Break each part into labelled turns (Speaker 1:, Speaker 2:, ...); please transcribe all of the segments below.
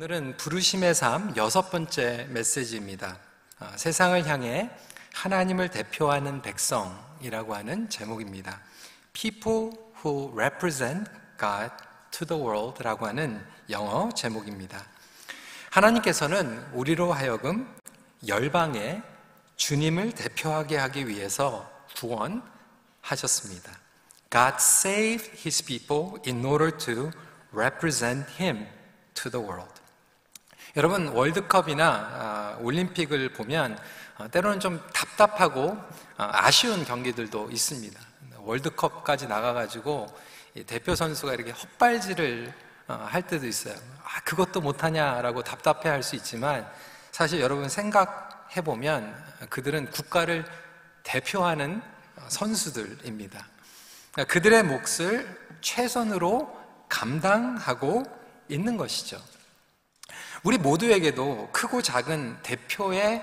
Speaker 1: 오늘은 부르심의 삶 여섯 번째 메시지입니다. 아, 세상을 향해 하나님을 대표하는 백성이라고 하는 제목입니다. People who represent God to the world 라고 하는 영어 제목입니다. 하나님께서는 우리로 하여금 열방에 주님을 대표하게 하기 위해서 구원하셨습니다. God saved his people in order to represent him to the world. 여러분 월드컵이나 아, 올림픽을 보면 아, 때로는 좀 답답하고 아, 아쉬운 경기들도 있습니다. 월드컵까지 나가가지고 대표 선수가 이렇게 헛발질을 어, 할 때도 있어요. 아, 그것도 못하냐라고 답답해 할 수 있지만 사실 여러분 생각해 보면 그들은 국가를 대표하는 선수들입니다. 그러니까 그들의 몫을 최선으로 감당하고 있는 것이죠. 우리 모두에게도 크고 작은 대표의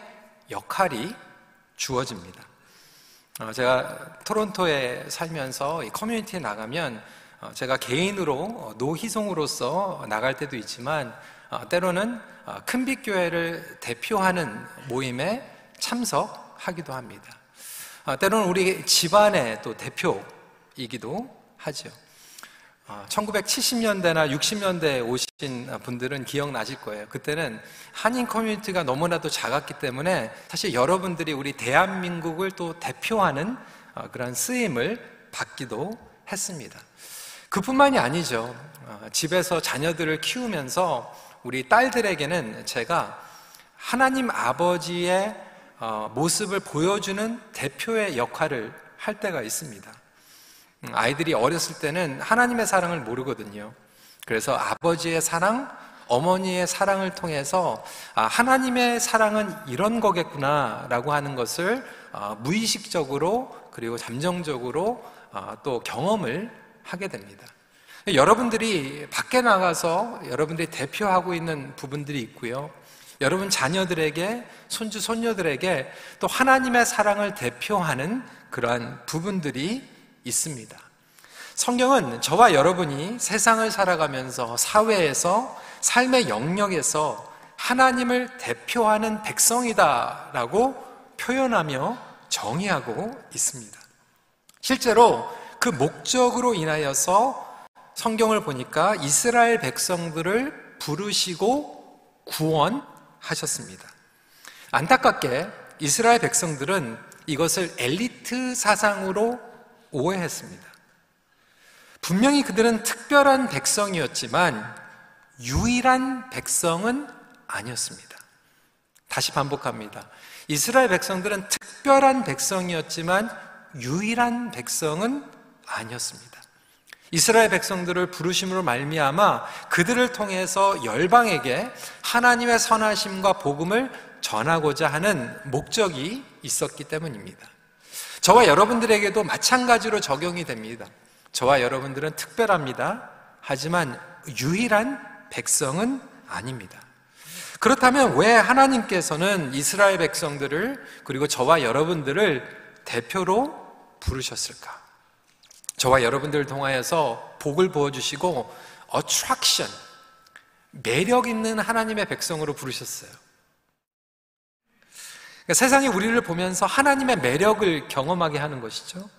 Speaker 1: 역할이 주어집니다. 어, 제가 토론토에 살면서 커뮤니티에 나가면 어, 제가 개인으로 어, 노희송으로서 나갈 때도 있지만 때로는 큰빛교회를 대표하는 모임에 참석하기도 합니다. 때로는 우리 집안의 또 대표이기도 하죠. 1970년대나 어, 60년대에 오신 분들은 기억나실 거예요. 그때는 한인 커뮤니티가 너무나도 작았기 때문에 사실 여러분들이 우리 대한민국을 또 대표하는 어, 그런 쓰임을 받기도 했습니다. 그뿐만이 아니죠. 어, 집에서 자녀들을 키우면서 우리 딸들에게는 제가 하나님 아버지의 모습을 보여주는 대표의 역할을 할 때가 있습니다. 음, 아이들이 어렸을 때는 하나님의 사랑을 모르거든요. 그래서 아버지의 사랑, 어머니의 사랑을 통해서 아, 하나님의 사랑은 이런 거겠구나라고 하는 것을 아, 무의식적으로 그리고 잠정적으로 아, 또 경험을 하게 됩니다. 여러분들이 밖에 나가서 여러분들이 대표하고 있는 부분들이 있고요. 여러분 자녀들에게, 손주, 손녀들에게 또 하나님의 사랑을 대표하는 그러한 부분들이 있습니다. 성경은 저와 여러분이 세상을 살아가면서 사회에서 삶의 영역에서 하나님을 대표하는 백성이다라고 표현하며 정의하고 있습니다. 실제로 그 목적으로 인하여서 성경을 보니까 이스라엘 백성들을 부르시고 구원하셨습니다. 안타깝게 이스라엘 백성들은 이것을 엘리트 사상으로 오해했습니다. 분명히 그들은 특별한 백성이었지만 유일한 백성은 아니었습니다. 다시 반복합니다. 이스라엘 백성들은 특별한 백성이었지만 유일한 백성은 아니었습니다. 이스라엘 백성들을 부르심으로 말미암아 그들을 통해서 열방에게 하나님의 선하심과 복음을 전하고자 하는 목적이 있었기 때문입니다. 저와 여러분들에게도 마찬가지로 적용이 됩니다. 저와 여러분들은 특별합니다. 하지만 유일한 백성은 아닙니다. 그렇다면 왜 하나님께서는 이스라엘 백성들을 그리고 저와 여러분들을 대표로 부르셨을까? 저와 여러분들을 통하여서 복을 부어주시고 attraction, 매력 있는 하나님의 백성으로 부르셨어요. 그러니까 세상이 우리를 보면서 하나님의 매력을 경험하게 하는 것이죠.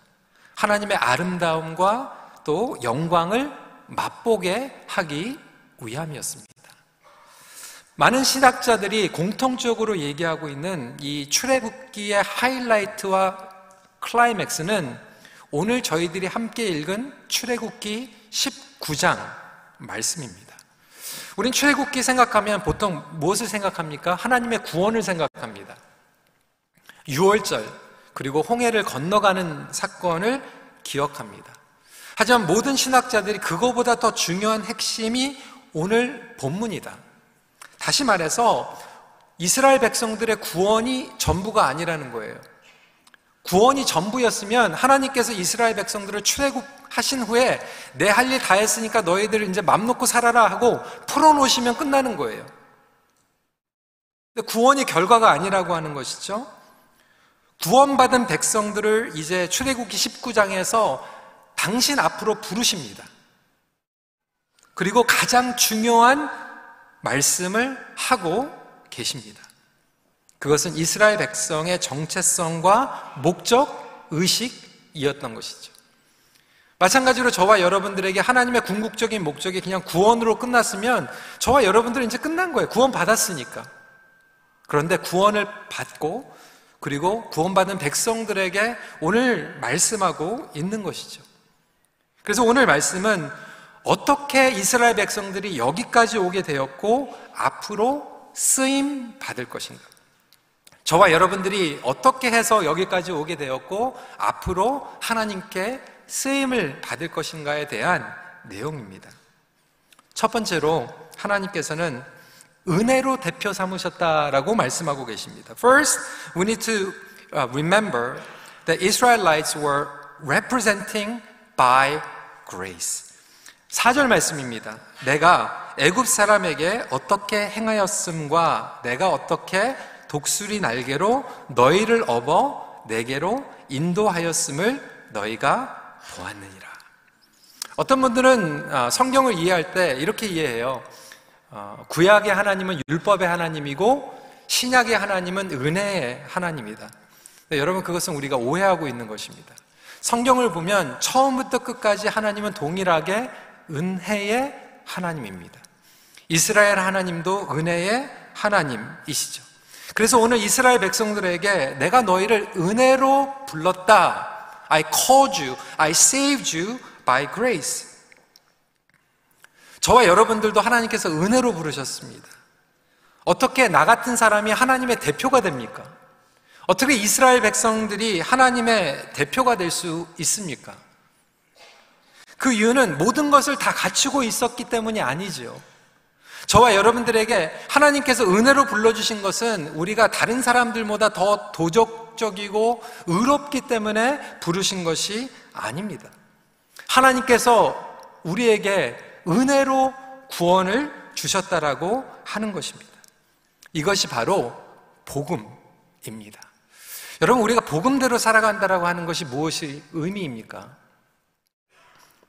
Speaker 1: 하나님의 아름다움과 또 영광을 맛보게 하기 위함이었습니다. 많은 신학자들이 공통적으로 얘기하고 있는 이 출애굽기의 하이라이트와 클라이맥스는 오늘 저희들이 함께 읽은 출애굽기 19장 말씀입니다. 우린 출애굽기 생각하면 보통 무엇을 생각합니까? 하나님의 구원을 생각합니다. 6월절 그리고 홍해를 건너가는 사건을 기억합니다. 하지만 모든 신학자들이 그거보다 더 중요한 핵심이 오늘 본문이다. 다시 말해서 이스라엘 백성들의 구원이 전부가 아니라는 거예요. 구원이 전부였으면 하나님께서 이스라엘 백성들을 출애굽하신 후에 내 할 일 다 했으니까 너희들 이제 맘 놓고 살아라 하고 풀어놓으시면 끝나는 거예요. 근데 구원이 결과가 아니라고 하는 것이죠. 구원받은 백성들을 이제 출애굽기 19장에서 당신 앞으로 부르십니다. 그리고 가장 중요한 말씀을 하고 계십니다. 그것은 이스라엘 백성의 정체성과 목적, 의식이었던 것이죠. 마찬가지로 저와 여러분들에게 하나님의 궁극적인 목적이 그냥 구원으로 끝났으면 저와 여러분들은 이제 끝난 거예요. 구원 받았으니까. 그런데 구원을 받고 그리고 구원받은 백성들에게 오늘 말씀하고 있는 것이죠. 그래서 오늘 말씀은 어떻게 이스라엘 백성들이 여기까지 오게 되었고 앞으로 쓰임 받을 것인가. 저와 여러분들이 어떻게 해서 여기까지 오게 되었고 앞으로 하나님께 쓰임을 받을 것인가에 대한 내용입니다. 첫 번째로 하나님께서는 은혜로 대표 삼으셨다라고 말씀하고 계십니다. First, we need to remember that Israelites were representing by grace. 4절 말씀입니다. 내가 애굽 사람에게 어떻게 행하였음과 내가 어떻게 독수리 날개로 너희를 업어 내게로 인도하였음을 너희가 보았느니라. 어떤 분들은 아, 성경을 이해할 때 이렇게 이해해요. 어, 구약의 하나님은 율법의 하나님이고 신약의 하나님은 은혜의 하나님이다. 여러분 그것은 우리가 오해하고 있는 것입니다. 성경을 보면 처음부터 끝까지 하나님은 동일하게 은혜의 하나님입니다. 이스라엘 하나님도 은혜의 하나님이시죠. 그래서 오늘 이스라엘 백성들에게 내가 너희를 은혜로 불렀다. I called you, I saved you by grace. 저와 여러분들도 하나님께서 은혜로 부르셨습니다. 어떻게 나 같은 사람이 하나님의 대표가 됩니까? 어떻게 이스라엘 백성들이 하나님의 대표가 될 수 있습니까? 그 이유는 모든 것을 다 갖추고 있었기 때문이 아니죠. 저와 여러분들에게 하나님께서 은혜로 불러주신 것은 우리가 다른 사람들보다 더 도덕적이고 의롭기 때문에 부르신 것이 아닙니다. 하나님께서 우리에게 은혜로 구원을 주셨다라고 하는 것입니다. 이것이 바로 복음입니다. 여러분, 우리가 복음대로 살아간다라고 하는 것이 무엇이 의미입니까?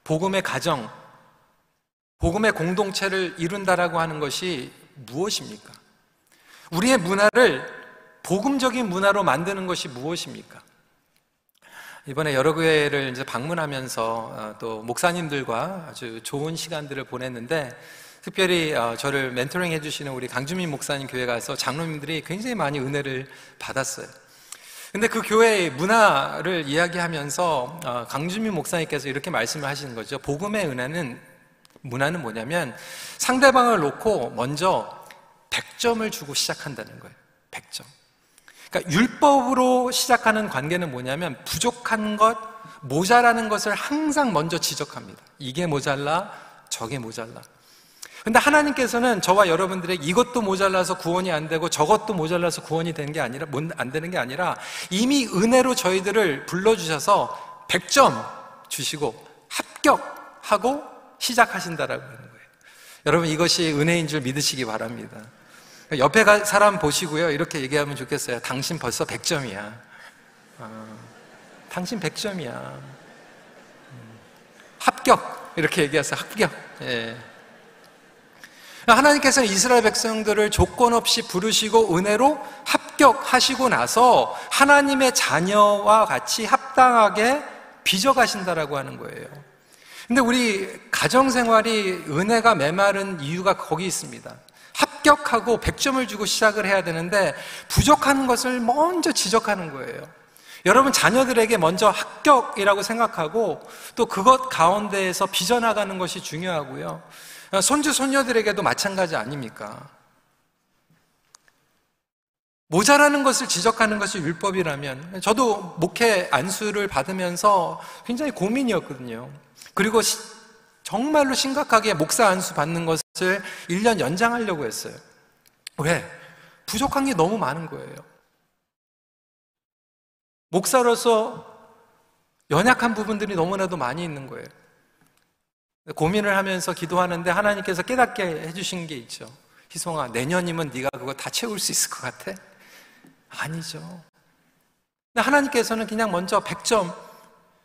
Speaker 1: 복음의 가정, 복음의 공동체를 이룬다라고 하는 것이 무엇입니까? 우리의 문화를 복음적인 문화로 만드는 것이 무엇입니까? 이번에 여러 교회를 이제 방문하면서 어, 또 목사님들과 아주 좋은 시간들을 보냈는데 특별히 어, 저를 멘토링 해주시는 우리 강주민 목사님 교회 가서 장로님들이 굉장히 많이 은혜를 받았어요. 근데 그 교회의 문화를 이야기하면서 어, 강주민 목사님께서 이렇게 말씀을 하시는 거죠. 복음의 은혜는 문화는 뭐냐면 상대방을 놓고 먼저 100점을 주고 시작한다는 거예요. 100점. 그러니까 율법으로 시작하는 관계는 뭐냐면 부족한 것, 모자라는 것을 항상 먼저 지적합니다. 이게 모자라, 저게 모자라. 근데 하나님께서는 저와 여러분들에게 이것도 모자라서 구원이 안 되고 저것도 모자라서 구원이 되는 게 아니라, 안 되는 게 아니라 이미 은혜로 저희들을 불러 주셔서 100점 주시고 합격하고 시작하신다라고 하는 거예요. 여러분 이것이 은혜인 줄 믿으시기 바랍니다. 옆에 사람 보시고요. 이렇게 얘기하면 좋겠어요. 당신 벌써 100점이야. 어, 당신 100점이야. 음, 합격. 이렇게 얘기하세요. 합격. 예. 하나님께서는 이스라엘 백성들을 조건 없이 부르시고 은혜로 합격하시고 나서 하나님의 자녀와 같이 합당하게 빚어가신다라고 하는 거예요. 근데 우리 가정 생활이 은혜가 메마른 이유가 거기 있습니다. 합격하고 100점을 주고 시작을 해야 되는데 부족한 것을 먼저 지적하는 거예요. 여러분 자녀들에게 먼저 합격이라고 생각하고 또 그것 가운데에서 빚어나가는 것이 중요하고요. 손주 손녀들에게도 마찬가지 아닙니까? 모자라는 것을 지적하는 것이 율법이라면 저도 목회 안수를 받으면서 굉장히 고민이었거든요. 그리고 정말로 심각하게 목사 안수 받는 것을 1년 연장하려고 했어요. 왜? 부족한 게 너무 많은 거예요. 목사로서 연약한 부분들이 너무나도 많이 있는 거예요. 고민을 하면서 기도하는데 하나님께서 깨닫게 해주신 게 있죠. 희송아, 내년이면 네가 그거 다 채울 수 있을 것 같아? 아니죠. 하나님께서는 그냥 먼저 100점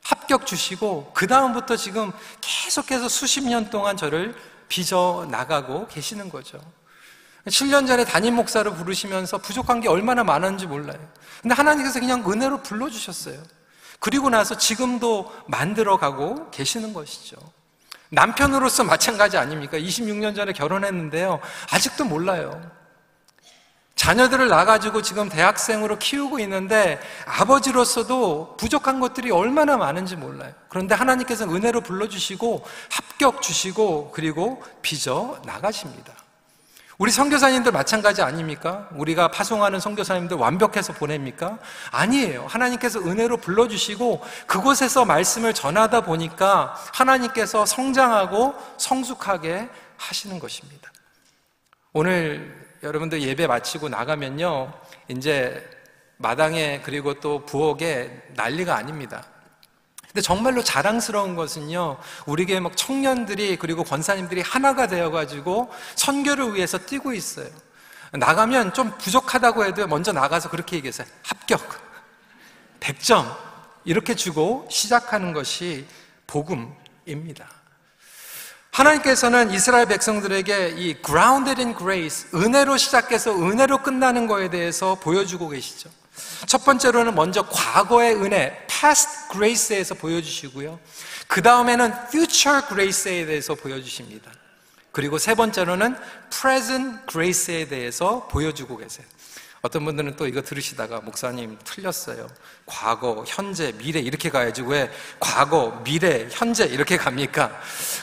Speaker 1: 합격 주시고 그 다음부터 지금 계속해서 수십 년 동안 저를 빚어 나가고 계시는 거죠. 7년 전에 담임 목사를 부르시면서 부족한 게 얼마나 많은지 몰라요. 근데 하나님께서 그냥 은혜로 불러주셨어요. 그리고 나서 지금도 만들어가고 계시는 것이죠. 남편으로서 마찬가지 아닙니까? 26년 전에 결혼했는데요. 아직도 몰라요. 자녀들을 낳아가지고 지금 대학생으로 키우고 있는데 아버지로서도 부족한 것들이 얼마나 많은지 몰라요. 그런데 하나님께서 은혜로 불러주시고 합격 주시고 그리고 빚어 나가십니다. 우리 선교사님들 마찬가지 아닙니까? 우리가 파송하는 선교사님들 완벽해서 보냅니까? 아니에요. 하나님께서 은혜로 불러주시고 그곳에서 말씀을 전하다 보니까 하나님께서 성장하고 성숙하게 하시는 것입니다. 오늘 여러분들 예배 마치고 나가면요. 이제 마당에 그리고 또 부엌에 난리가 아닙니다. 근데 정말로 자랑스러운 것은요, 우리 교회 막 청년들이 그리고 권사님들이 하나가 되어가지고 선교를 위해서 뛰고 있어요. 나가면 좀 부족하다고 해도 먼저 나가서 그렇게 얘기했어요. 합격. 100점. 이렇게 주고 시작하는 것이 복음입니다. 하나님께서는 이스라엘 백성들에게 이 grounded in grace, 은혜로 시작해서 은혜로 끝나는 거에 대해서 보여주고 계시죠. 첫 번째로는 먼저 과거의 은혜, past grace에서 보여주시고요. 그 다음에는 future grace에 대해서 보여주십니다. 그리고 세 번째로는 present grace에 대해서 보여주고 계세요. 어떤 분들은 또 이거 들으시다가 목사님 틀렸어요. 과거, 현재, 미래 이렇게 가야지 왜 과거, 미래, 현재 이렇게 갑니까?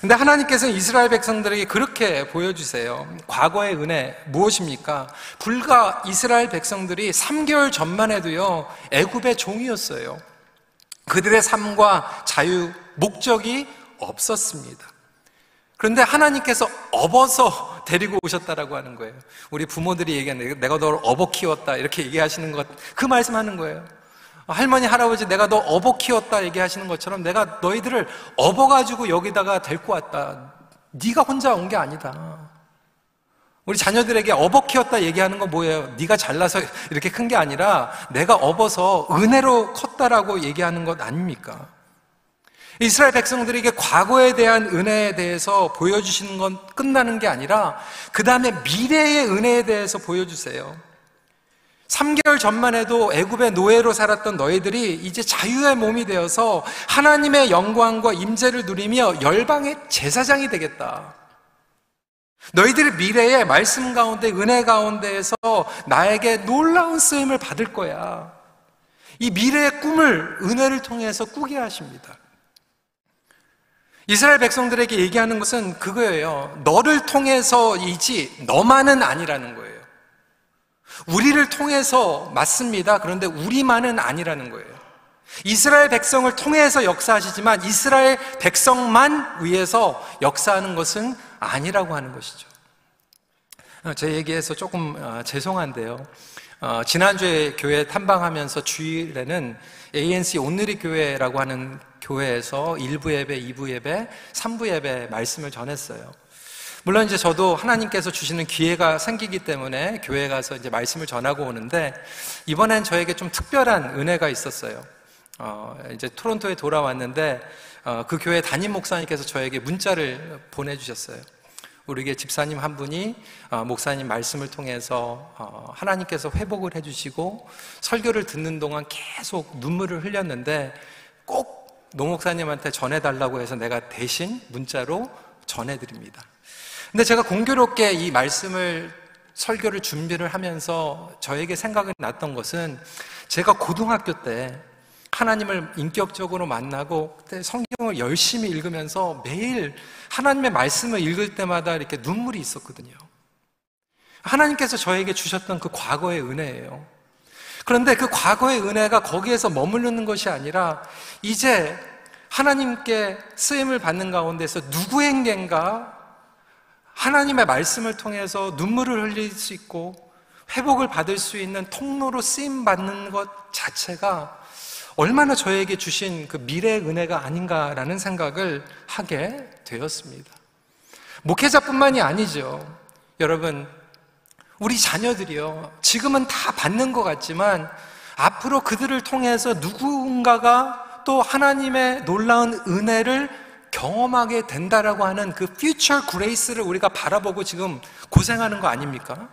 Speaker 1: 근데 하나님께서는 이스라엘 백성들에게 그렇게 보여주세요. 과거의 은혜 무엇입니까? 불과 이스라엘 백성들이 3개월 전만 해도요 애굽의 종이었어요. 그들의 삶과 자유, 목적이 없었습니다. 그런데 하나님께서 업어서 데리고 오셨다라고 하는 거예요. 우리 부모들이 얘기하는 내가 너를 업어 키웠다 이렇게 얘기하시는 것 그 말씀하는 거예요. 할머니 할아버지 내가 너 업어 키웠다 얘기하시는 것처럼 내가 너희들을 업어 가지고 여기다가 데리고 왔다. 네가 혼자 온 게 아니다. 우리 자녀들에게 업어 키웠다 얘기하는 건 뭐예요? 네가 잘나서 이렇게 큰 게 아니라 내가 업어서 은혜로 컸다라고 얘기하는 것 아닙니까? 이스라엘 백성들에게 과거에 대한 은혜에 대해서 보여주시는 건 끝나는 게 아니라 그 다음에 미래의 은혜에 대해서 보여주세요. 3개월 전만 해도 애굽의 노예로 살았던 너희들이 이제 자유의 몸이 되어서 하나님의 영광과 임재를 누리며 열방의 제사장이 되겠다. 너희들의 미래의 말씀 가운데 은혜 가운데에서 나에게 놀라운 쓰임을 받을 거야. 이 미래의 꿈을 은혜를 통해서 꾸게 하십니다. 이스라엘 백성들에게 얘기하는 것은 그거예요. 너를 통해서이지 너만은 아니라는 거예요. 우리를 통해서 맞습니다. 그런데 우리만은 아니라는 거예요. 이스라엘 백성을 통해서 역사하시지만 이스라엘 백성만 위해서 역사하는 것은 아니라고 하는 것이죠. 어, 제 얘기에서 조금 어, 죄송한데요. 어, 지난주에 교회 탐방하면서 주일에는 ANC 온누리 교회라고 하는 교회에서 1부 예배, 2부 예배, 3부 예배 말씀을 전했어요. 물론 이제 저도 하나님께서 주시는 기회가 생기기 때문에 교회 가서 이제 말씀을 전하고 오는데 이번엔 저에게 좀 특별한 은혜가 있었어요. 어, 이제 토론토에 돌아왔는데 어, 그 교회 담임 목사님께서 저에게 문자를 보내주셨어요. 우리에게 집사님 한 분이 어, 목사님 말씀을 통해서 어, 하나님께서 회복을 해주시고 설교를 듣는 동안 계속 눈물을 흘렸는데 꼭 노 목사님한테 전해달라고 해서 내가 대신 문자로 전해드립니다. 근데 제가 공교롭게 이 말씀을 설교를 준비를 하면서 저에게 생각이 났던 것은 제가 고등학교 때 하나님을 인격적으로 만나고 그때 성경을 열심히 읽으면서 매일 하나님의 말씀을 읽을 때마다 이렇게 눈물이 있었거든요. 하나님께서 저에게 주셨던 그 과거의 은혜예요. 그런데 그 과거의 은혜가 거기에서 머무르는 것이 아니라 이제 하나님께 쓰임을 받는 가운데서 누구에겐가 하나님의 말씀을 통해서 눈물을 흘릴 수 있고 회복을 받을 수 있는 통로로 쓰임 받는 것 자체가 얼마나 저에게 주신 그 미래의 은혜가 아닌가라는 생각을 하게 되었습니다. 목회자뿐만이 아니죠. 여러분, 우리 자녀들이요. 지금은 다 받는 것 같지만 앞으로 그들을 통해서 누군가가 또 하나님의 놀라운 은혜를 경험하게 된다라고 하는 그 future grace를 우리가 바라보고 지금 고생하는 거 아닙니까?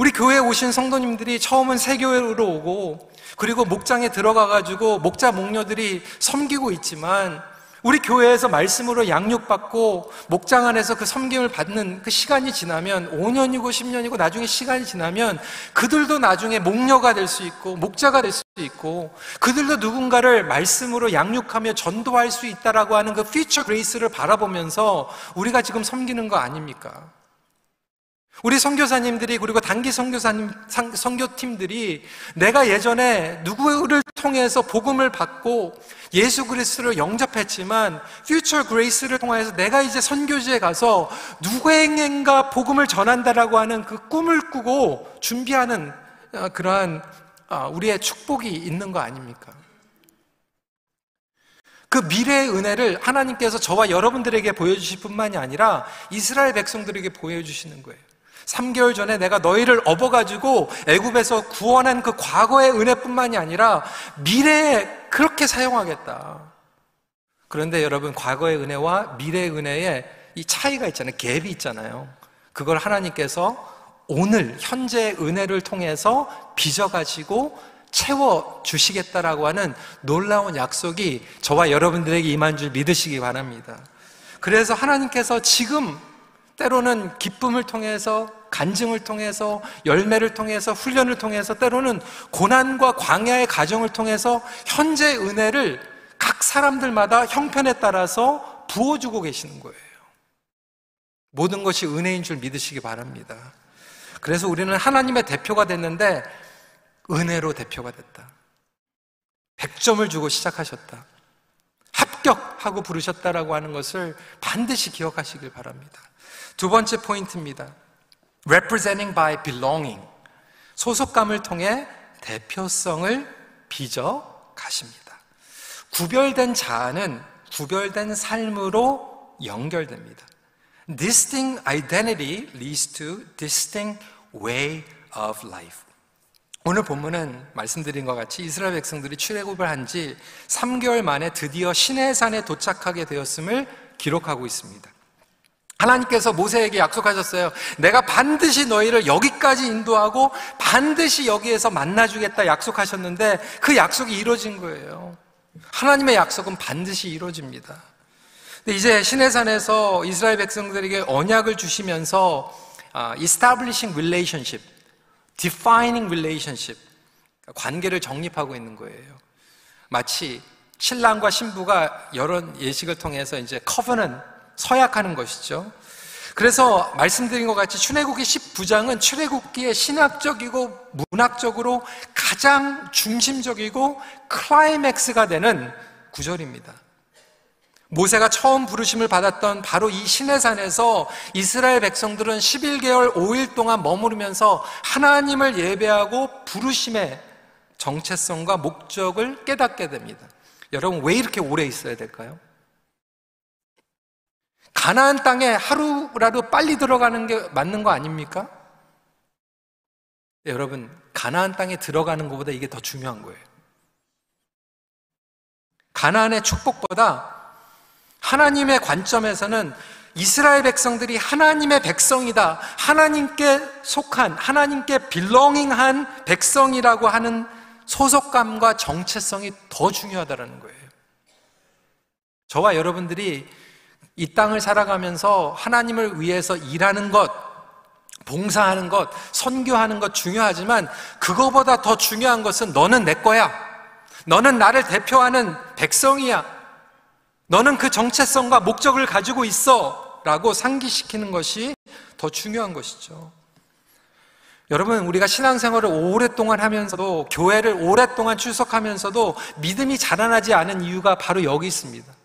Speaker 1: 우리 교회에 오신 성도님들이 처음은 세교회로 오고 그리고 목장에 들어가 가지고 목자 목녀들이 섬기고 있지만 우리 교회에서 말씀으로 양육받고 목장 안에서 그 섬김을 받는 그 시간이 지나면 5년이고 10년이고 나중에 시간이 지나면 그들도 나중에 목녀가 될 수 있고 목자가 될 수 있고 그들도 누군가를 말씀으로 양육하며 전도할 수 있다라고 하는 그 피처 그레이스를 바라보면서 우리가 지금 섬기는 거 아닙니까? 우리 선교사님들이 그리고 단기 선교사님 선교팀들이 내가 예전에 누구를 통해서 복음을 받고 예수 그리스도를 영접했지만 퓨처 그레이스를 통해서 내가 이제 선교지에 가서 누구에겐가 복음을 전한다라고 하는 그 꿈을 꾸고 준비하는 어, 그러한 어, 우리의 축복이 있는 거 아닙니까? 그 미래의 은혜를 하나님께서 저와 여러분들에게 보여주실 뿐만이 아니라 이스라엘 백성들에게 보여주시는 거예요. 3개월 전에 내가 너희를 업어가지고 애굽에서 구원한 그 과거의 은혜뿐만이 아니라 미래에 그렇게 사용하겠다. 그런데 여러분, 과거의 은혜와 미래의 은혜에 이 차이가 있잖아요. 갭이 있잖아요. 그걸 하나님께서 오늘, 현재의 은혜를 통해서 빚어가지고 채워주시겠다라고 하는 놀라운 약속이 저와 여러분들에게 임한 줄 믿으시기 바랍니다. 그래서 하나님께서 지금 때로는 기쁨을 통해서 간증을 통해서 열매를 통해서 훈련을 통해서 때로는 고난과 광야의 가정을 통해서 현재 은혜를 각 사람들마다 형편에 따라서 부어주고 계시는 거예요. 모든 것이 은혜인 줄 믿으시기 바랍니다. 그래서 우리는 하나님의 대표가 됐는데 은혜로 대표가 됐다. 100점을 주고 시작하셨다. 합격하고 부르셨다라고 하는 것을 반드시 기억하시길 바랍니다. 두 번째 포인트입니다. Representing by belonging. 소속감을 통해 대표성을 빚어 가십니다. 구별된 자아는 구별된 삶으로 연결됩니다. Distinct identity leads to distinct way of life. 오늘 본문은 말씀드린 것 같이 이스라엘 백성들이 출애굽을 한 지 3개월 만에 드디어 시내산에 도착하게 되었음을 기록하고 있습니다. 하나님께서 모세에게 약속하셨어요. 내가 반드시 너희를 여기까지 인도하고 반드시 여기에서 만나주겠다 약속하셨는데 그 약속이 이루어진 거예요. 하나님의 약속은 반드시 이루어집니다. 근데 이제 시내산에서 이스라엘 백성들에게 언약을 주시면서 아, establishing relationship, defining relationship, 관계를 정립하고 있는 거예요. 마치 신랑과 신부가 여러 예식을 통해서 이제 커버는 서약하는 것이죠. 그래서 말씀드린 것 같이 출애굽기 19장은 출애굽기의 신학적이고 문학적으로 가장 중심적이고 클라이맥스가 되는 구절입니다. 모세가 처음 부르심을 받았던 바로 이 시내산에서 이스라엘 백성들은 11개월 5일 동안 머무르면서 하나님을 예배하고 부르심의 정체성과 목적을 깨닫게 됩니다. 여러분 왜 이렇게 오래 있어야 될까요? 가나안 땅에 하루라도 빨리 들어가는 게 맞는 거 아닙니까? 네, 여러분, 가나안 땅에 들어가는 것보다 이게 더 중요한 거예요. 가나안의 축복보다 하나님의 관점에서는 이스라엘 백성들이 하나님의 백성이다. 하나님께 속한, 하나님께 빌렁잉한 백성이라고 하는 소속감과 정체성이 더 중요하다는 거예요. 저와 여러분들이 이 땅을 살아가면서 하나님을 위해서 일하는 것, 봉사하는 것, 선교하는 것 중요하지만 그거보다 더 중요한 것은 너는 내 거야. 너는 나를 대표하는 백성이야. 너는 그 정체성과 목적을 가지고 있어. 라고 상기시키는 것이 더 중요한 것이죠. 여러분, 우리가 신앙생활을 오랫동안 하면서도, 교회를 오랫동안 출석하면서도 믿음이 자라나지 않은 이유가 바로 여기 있습니다.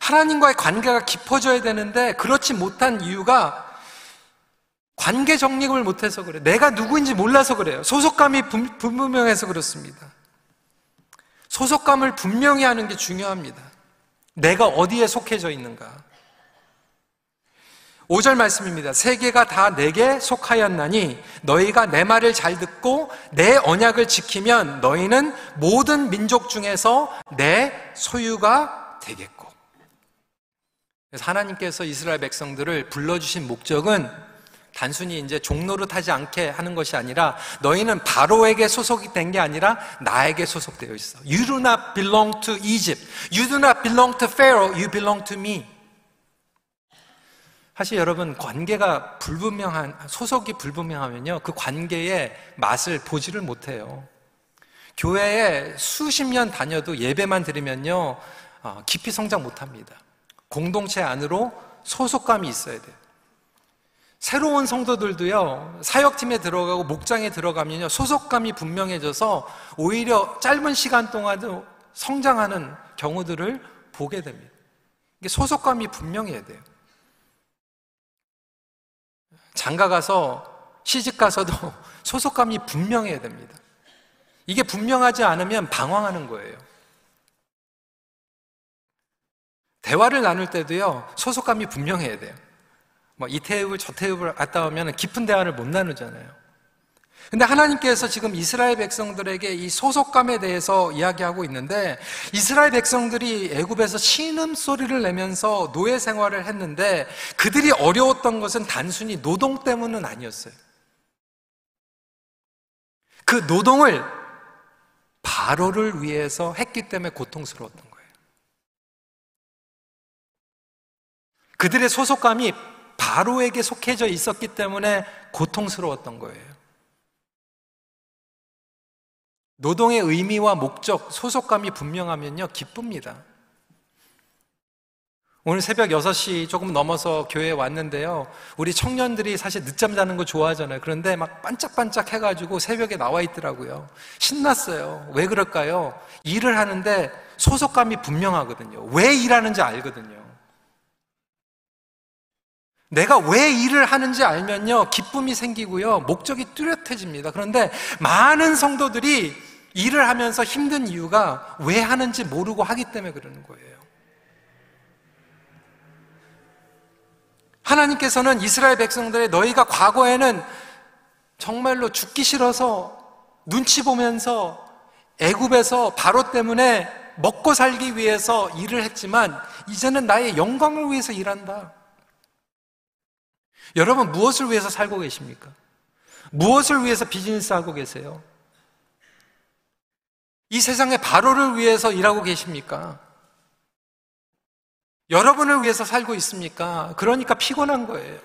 Speaker 1: 하나님과의 관계가 깊어져야 되는데 그렇지 못한 이유가 관계 정립을 못해서 그래. 내가 누구인지 몰라서 그래요. 소속감이 불분명해서 그렇습니다. 소속감을 분명히 하는 게 중요합니다. 내가 어디에 속해져 있는가. 5절 말씀입니다. 세계가 다 내게 속하였나니 너희가 내 말을 잘 듣고 내 언약을 지키면 너희는 모든 민족 중에서 내 소유가 되겠고. 그래서 하나님께서 이스라엘 백성들을 불러주신 목적은 단순히 이제 종노릇하지 않게 하는 것이 아니라 너희는 바로에게 소속이 된 게 아니라 나에게 소속되어 있어. You do not belong to Egypt. You do not belong to Pharaoh. You belong to me. 사실 여러분 관계가 불분명한 소속이 불분명하면요 그 관계의 맛을 보지를 못해요. 교회에 수십 년 다녀도 예배만 드리면요 어, 깊이 성장 못합니다. 공동체 안으로 소속감이 있어야 돼요. 새로운 성도들도요, 사역팀에 들어가고 목장에 들어가면요, 소속감이 분명해져서 오히려 짧은 시간 동안도 성장하는 경우들을 보게 됩니다. 이게 소속감이 분명해야 돼요. 장가 가서 시집 가서도 소속감이 분명해야 됩니다. 이게 분명하지 않으면 방황하는 거예요. 대화를 나눌 때도요, 소속감이 분명해야 돼요. 뭐 이 테이블 저 테이블 갔다 오면 깊은 대화를 못 나누잖아요. 근데 하나님께서 지금 이스라엘 백성들에게 이 소속감에 대해서 이야기하고 있는데 이스라엘 백성들이 애굽에서 신음 소리를 내면서 노예 생활을 했는데 그들이 어려웠던 것은 단순히 노동 때문은 아니었어요. 그 노동을 바로를 위해서 했기 때문에 고통스러웠던 거예요. 그들의 소속감이 바로에게 속해져 있었기 때문에 고통스러웠던 거예요. 노동의 의미와 목적, 소속감이 분명하면요, 기쁩니다. 오늘 새벽 6시 조금 넘어서 교회에 왔는데요. 우리 청년들이 사실 늦잠 자는 거 좋아하잖아요. 그런데 막 반짝반짝 해가지고 새벽에 나와 있더라고요. 신났어요. 왜 그럴까요? 일을 하는데 소속감이 분명하거든요. 왜 일하는지 알거든요. 내가 왜 일을 하는지 알면요, 기쁨이 생기고요, 목적이 뚜렷해집니다. 그런데 많은 성도들이 일을 하면서 힘든 이유가 왜 하는지 모르고 하기 때문에 그러는 거예요. 하나님께서는 이스라엘 백성들의 너희가 과거에는 정말로 죽기 싫어서 눈치 보면서 애굽에서 바로 때문에 먹고 살기 위해서 일을 했지만 이제는 나의 영광을 위해서 일한다. 여러분 무엇을 위해서 살고 계십니까? 무엇을 위해서 비즈니스 하고 계세요? 이 세상의 바로를 위해서 일하고 계십니까? 여러분을 위해서 살고 있습니까? 그러니까 피곤한 거예요.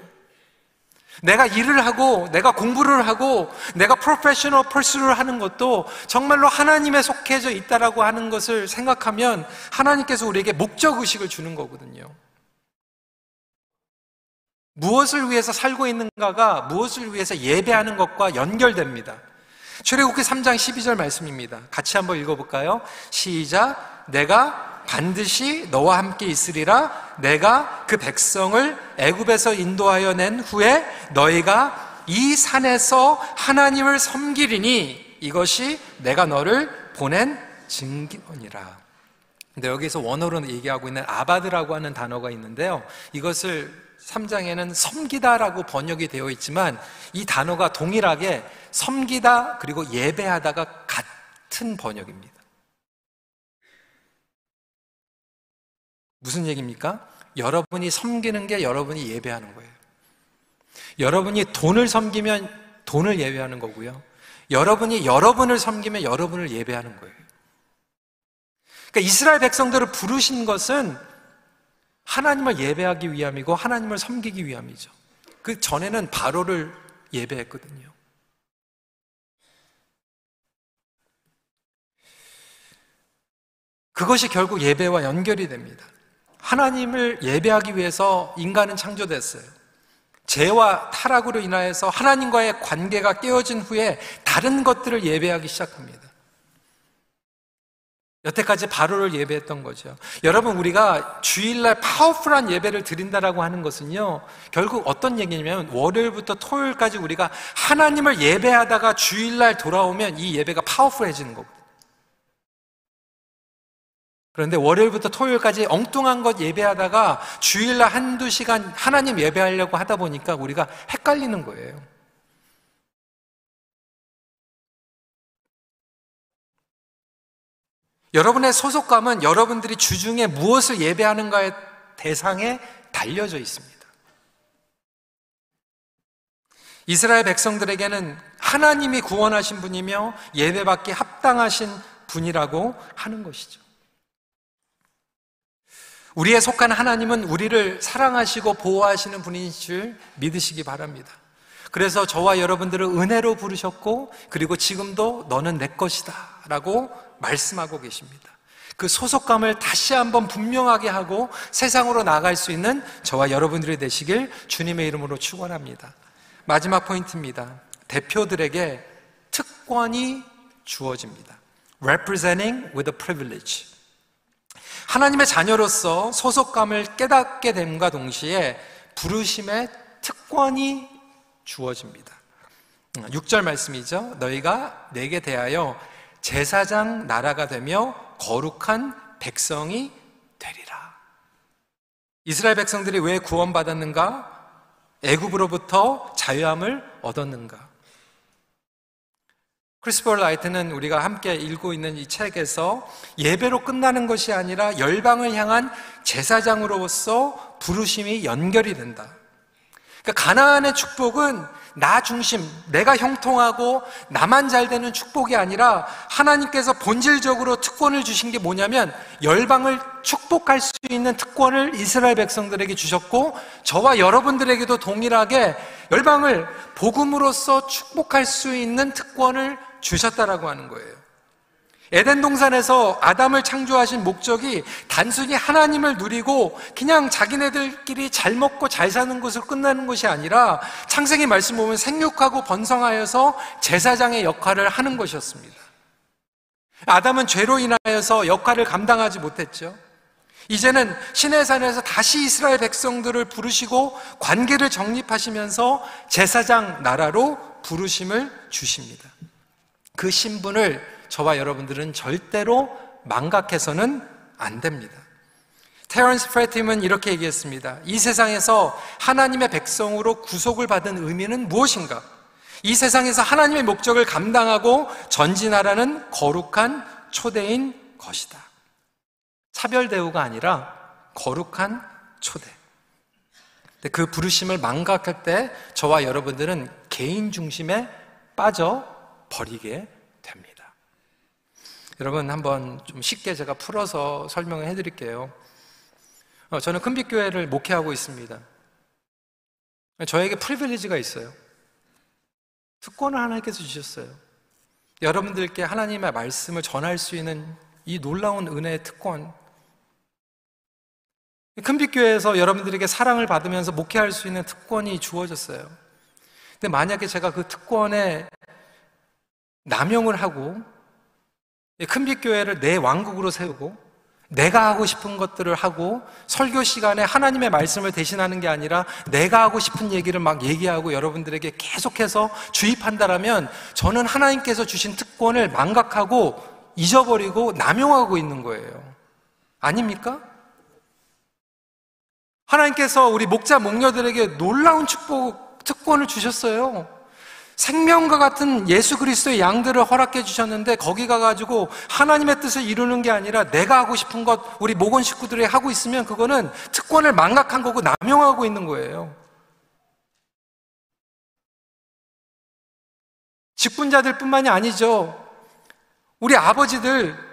Speaker 1: 내가 일을 하고, 내가 공부를 하고, 내가 프로페셔널 퍼스를 하는 것도 정말로 하나님에 속해져 있다라고 하는 것을 생각하면 하나님께서 우리에게 목적의식을 주는 거거든요. 무엇을 위해서 살고 있는가가 무엇을 위해서 예배하는 것과 연결됩니다. 출애굽기 3장 12절 말씀입니다. 같이 한번 읽어볼까요? 시작. 내가 반드시 너와 함께 있으리라. 내가 그 백성을 애굽에서 인도하여 낸 후에 너희가 이 산에서 하나님을 섬기리니 이것이 내가 너를 보낸 증거니라. 근데 여기서 원어로 얘기하고 있는 아바드라고 하는 단어가 있는데요. 이것을 3장에는 섬기다라고 번역이 되어 있지만 이 단어가 동일하게 섬기다 그리고 예배하다가 같은 번역입니다. 무슨 얘기입니까? 여러분이 섬기는 게 여러분이 예배하는 거예요. 여러분이 돈을 섬기면 돈을 예배하는 거고요. 여러분이 여러분을 섬기면 여러분을 예배하는 거예요. 그러니까 이스라엘 백성들을 부르신 것은 하나님을 예배하기 위함이고 하나님을 섬기기 위함이죠. 그 전에는 바로를 예배했거든요. 그것이 결국 예배와 연결이 됩니다. 하나님을 예배하기 위해서 인간은 창조됐어요. 죄와 타락으로 인하여서 하나님과의 관계가 깨어진 후에 다른 것들을 예배하기 시작합니다. 여태까지 바로를 예배했던 거죠. 여러분, 우리가 주일날 파워풀한 예배를 드린다라고 하는 것은요, 결국 어떤 얘기냐면, 월요일부터 토요일까지 우리가 하나님을 예배하다가 주일날 돌아오면 이 예배가 파워풀해지는 거거든요. 그런데 월요일부터 토요일까지 엉뚱한 것 예배하다가 주일날 한두 시간 하나님 예배하려고 하다 보니까 우리가 헷갈리는 거예요. 여러분의 소속감은 여러분들이 주중에 무엇을 예배하는가의 대상에 달려져 있습니다. 이스라엘 백성들에게는 하나님이 구원하신 분이며 예배받기 합당하신 분이라고 하는 것이죠. 우리의 속한 하나님은 우리를 사랑하시고 보호하시는 분인 줄 믿으시기 바랍니다. 그래서 저와 여러분들을 은혜로 부르셨고, 그리고 지금도 너는 내 것이다. 라고 말씀하고 계십니다. 그 소속감을 다시 한번 분명하게 하고 세상으로 나갈 수 있는 저와 여러분들이 되시길 주님의 이름으로 축원합니다. 마지막 포인트입니다. 대표들에게 특권이 주어집니다. Representing with a privilege. 하나님의 자녀로서 소속감을 깨닫게 됨과 동시에 부르심의 특권이 주어집니다. 6절 말씀이죠. 너희가 내게 대하여 제사장 나라가 되며 거룩한 백성이 되리라. 이스라엘 백성들이 왜 구원받았는가? 애굽으로부터 자유함을 얻었는가? 크리스토퍼 라이트는 우리가 함께 읽고 있는 이 책에서 예배로 끝나는 것이 아니라 열방을 향한 제사장으로서 부르심이 연결이 된다. 그러니까 가나안의 축복은 나 중심, 내가 형통하고 나만 잘 되는 축복이 아니라 하나님께서 본질적으로 특권을 주신 게 뭐냐면 열방을 축복할 수 있는 특권을 이스라엘 백성들에게 주셨고 저와 여러분들에게도 동일하게 열방을 복음으로써 축복할 수 있는 특권을 주셨다라고 하는 거예요. 에덴 동산에서 아담을 창조하신 목적이 단순히 하나님을 누리고 그냥 자기네들끼리 잘 먹고 잘 사는 것을 끝나는 것이 아니라 창세기 말씀 보면 생육하고 번성하여서 제사장의 역할을 하는 것이었습니다. 아담은 죄로 인하여서 역할을 감당하지 못했죠. 이제는 신의 산에서 다시 이스라엘 백성들을 부르시고 관계를 정립하시면서 제사장 나라로 부르심을 주십니다. 그 신분을 저와 여러분들은 절대로 망각해서는 안 됩니다. 테런스 프레팀은 이렇게 얘기했습니다. 이 세상에서 하나님의 백성으로 구속을 받은 의미는 무엇인가? 이 세상에서 하나님의 목적을 감당하고 전진하라는 거룩한 초대인 것이다. 차별 대우가 아니라 거룩한 초대. 그 부르심을 망각할 때 저와 여러분들은 개인 중심에 빠져 버리게 됩니다. 여러분 한번 좀 쉽게 제가 풀어서 설명을 해드릴게요. 어, 저는 큰빛교회를 목회하고 있습니다. 저에게 프리빌리지가 있어요. 특권을 하나님께서 주셨어요. 여러분들께 하나님의 말씀을 전할 수 있는 이 놀라운 은혜의 특권. 큰빛교회에서 여러분들에게 사랑을 받으면서 목회할 수 있는 특권이 주어졌어요. 근데 만약에 제가 그 특권에 남용을 하고 큰빛교회를 내 왕국으로 세우고 내가 하고 싶은 것들을 하고 설교 시간에 하나님의 말씀을 대신하는 게 아니라 내가 하고 싶은 얘기를 막 얘기하고 여러분들에게 계속해서 주입한다라면 저는 하나님께서 주신 특권을 망각하고 잊어버리고 남용하고 있는 거예요. 아닙니까? 하나님께서 우리 목자 목녀들에게 놀라운 축복 특권을 주셨어요. 생명과 같은 예수 그리스도의 양들을 허락해 주셨는데 거기 가가지고 하나님의 뜻을 이루는 게 아니라 내가 하고 싶은 것 우리 목원 식구들이 하고 있으면 그거는 특권을 망각한 거고 남용하고 있는 거예요. 직분자들 뿐만이 아니죠. 우리 아버지들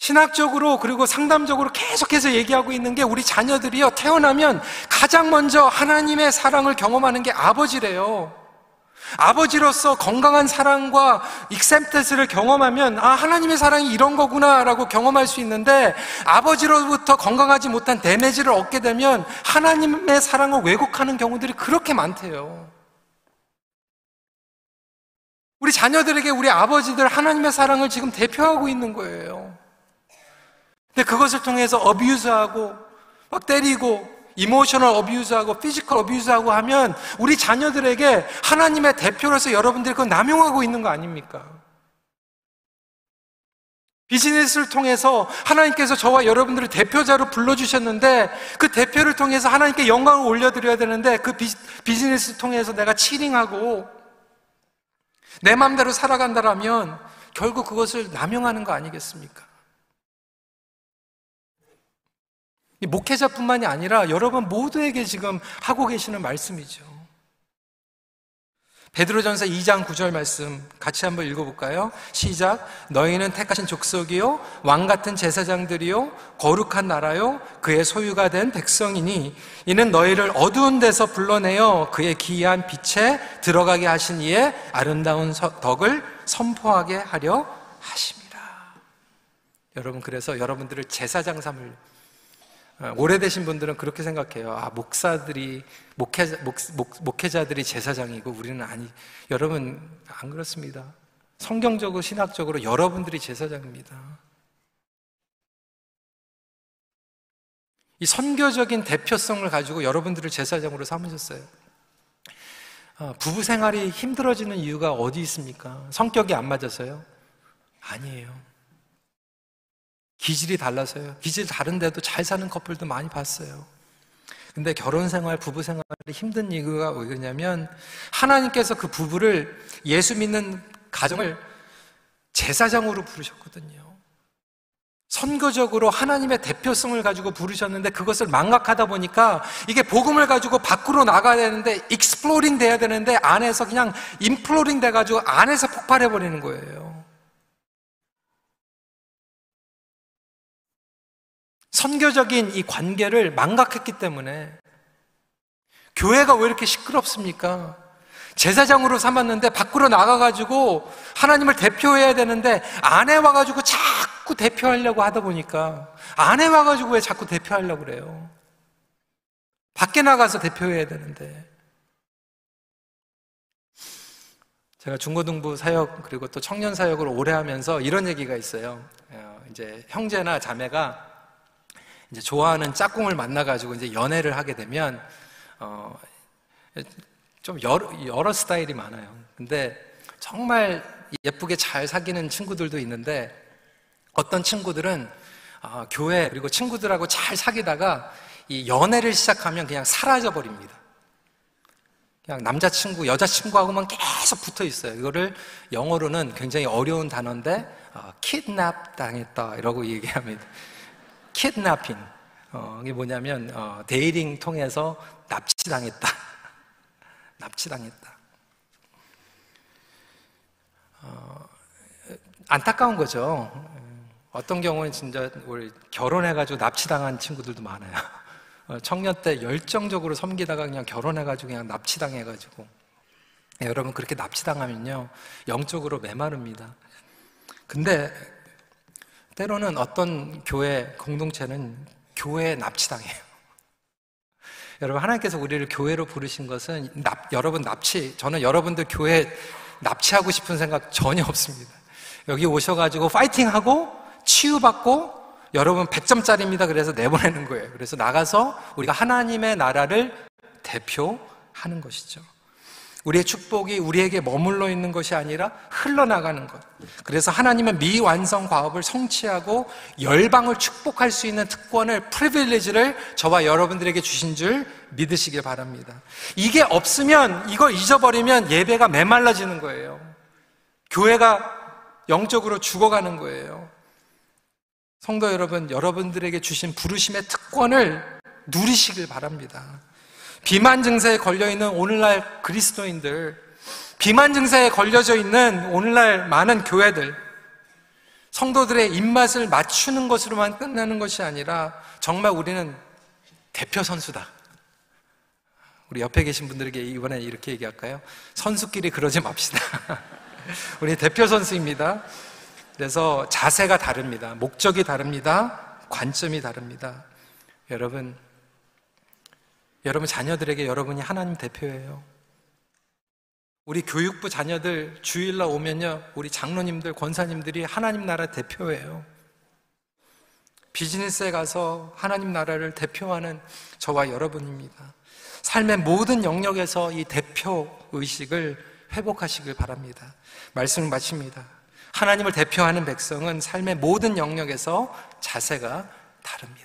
Speaker 1: 신학적으로 그리고 상담적으로 계속해서 얘기하고 있는 게 우리 자녀들이요 태어나면 가장 먼저 하나님의 사랑을 경험하는 게 아버지래요. 아버지로서 건강한 사랑과 익센테스를 경험하면 아 하나님의 사랑이 이런 거구나라고 경험할 수 있는데 아버지로부터 건강하지 못한 데미지를 얻게 되면 하나님의 사랑을 왜곡하는 경우들이 그렇게 많대요. 우리 자녀들에게 우리 아버지들 하나님의 사랑을 지금 대표하고 있는 거예요. 근데 그것을 통해서 abuse하고 막 때리고 emotional abuse하고 physical abuse하고 하면 우리 자녀들에게 하나님의 대표로서 여러분들이 그걸 남용하고 있는 거 아닙니까? 비즈니스를 통해서 하나님께서 저와 여러분들을 대표자로 불러주셨는데 그 대표를 통해서 하나님께 영광을 올려드려야 되는데 그 비, 비즈니스를 통해서 내가 치링하고 내 마음대로 살아간다라면 결국 그것을 남용하는 거 아니겠습니까? 목회자뿐만이 아니라 여러분 모두에게 지금 하고 계시는 말씀이죠. 베드로전서 2장 9절 말씀 같이 한번 읽어볼까요? 시작. 너희는 택하신 족속이요 왕 같은 제사장들이요 거룩한 나라요 그의 소유가 된 백성이니 이는 너희를 어두운 데서 불러내어 그의 기이한 빛에 들어가게 하신 이의 아름다운 덕을 선포하게 하려 하십니다. 여러분 그래서 여러분들을 제사장 삼을 어, 오래되신 분들은 그렇게 생각해요. 아, 목사들이, 목회, 목, 목, 목 회자들이 제사장이고 우리는 아니. 여러분, 안 그렇습니다. 성경적으로, 신학적으로 여러분들이 제사장입니다. 이 선교적인 대표성을 가지고 여러분들을 제사장으로 삼으셨어요. 어, 부부 생활이 힘들어지는 이유가 어디 있습니까? 성격이 안 맞아서요? 아니에요. 기질이 달라서요. 기질 다른데도 잘 사는 커플도 많이 봤어요. 근데 결혼 생활, 부부 생활이 힘든 이유가 왜냐면 하나님께서 그 부부를 예수 믿는 가정을 제사장으로 부르셨거든요. 선교적으로 하나님의 대표성을 가지고 부르셨는데 그것을 망각하다 보니까 이게 복음을 가지고 밖으로 나가야 되는데 exploding 돼야 되는데 안에서 그냥 imploding 돼가지고 안에서 폭발해 버리는 거예요. 선교적인 이 관계를 망각했기 때문에 교회가 왜 이렇게 시끄럽습니까? 제사장으로 삼았는데 밖으로 나가가지고 하나님을 대표해야 되는데 안에 와가지고 자꾸 대표하려고 하다 보니까 안에 와가지고 왜 자꾸 대표하려고 그래요? 밖에 나가서 대표해야 되는데 제가 중고등부 사역 그리고 또 청년 사역을 오래 하면서 이런 얘기가 있어요. 어, 이제 형제나 자매가 이제 좋아하는 짝꿍을 만나가지고 이제 연애를 하게 되면, 어, 좀 여러, 여러 스타일이 많아요. 근데 정말 예쁘게 잘 사귀는 친구들도 있는데, 어떤 친구들은 어, 교회 그리고 친구들하고 잘 사귀다가 이 연애를 시작하면 그냥 사라져 버립니다. 그냥 남자친구, 여자친구하고만 계속 붙어 있어요. 이거를 영어로는 굉장히 어려운 단어인데, 어, 키드납 당했다. 이러고 얘기합니다. 키드나핑. 어, 이게 뭐냐면, 어, dating 통해서 납치당했다. 납치당했다. 어, 안타까운 거죠. 어떤 경우는 진짜 우리 결혼해가지고 납치당한 친구들도 많아요. 어, 청년 때 열정적으로 섬기다가 그냥 결혼해가지고 그냥 납치당해가지고. 네, 여러분, 그렇게 납치당하면요, 영적으로 메마릅니다. 근데 때로는 어떤 교회 공동체는 교회에 납치당해요. 여러분 하나님께서 우리를 교회로 부르신 것은 납, 여러분 납치 저는 여러분들 교회 납치하고 싶은 생각 전혀 없습니다. 여기 오셔가지고 파이팅하고 치유받고 여러분 100점짜리입니다. 그래서 내보내는 거예요. 그래서 나가서 우리가 하나님의 나라를 대표하는 것이죠. 우리의 축복이 우리에게 머물러 있는 것이 아니라 흘러나가는 것. 그래서 하나님은 미완성 과업을 성취하고 열방을 축복할 수 있는 특권을, 프리빌리지를 저와 여러분들에게 주신 줄 믿으시길 바랍니다. 이게 없으면, 이걸 잊어버리면 예배가 메말라지는 거예요. 교회가 영적으로 죽어가는 거예요. 성도 여러분, 여러분들에게 주신 부르심의 특권을 누리시길 바랍니다. 비만 증세에 걸려 있는 오늘날 그리스도인들, 비만 증세에 걸려져 있는 오늘날 많은 교회들, 성도들의 입맛을 맞추는 것으로만 끝나는 것이 아니라 정말 우리는 대표 선수다. 우리 옆에 계신 분들에게 이번에 이렇게 얘기할까요? 선수끼리 그러지 맙시다. 우리 대표 선수입니다. 그래서 자세가 다릅니다. 목적이 다릅니다. 관점이 다릅니다. 여러분, 여러분 자녀들에게 여러분이 하나님 대표예요. 우리 교육부 자녀들 주일날 오면요. 우리 장로님들, 권사님들이 하나님 나라 대표예요. 비즈니스에 가서 하나님 나라를 대표하는 저와 여러분입니다. 삶의 모든 영역에서 이 대표 의식을 회복하시길 바랍니다. 말씀을 마칩니다. 하나님을 대표하는 백성은 삶의 모든 영역에서 자세가 다릅니다.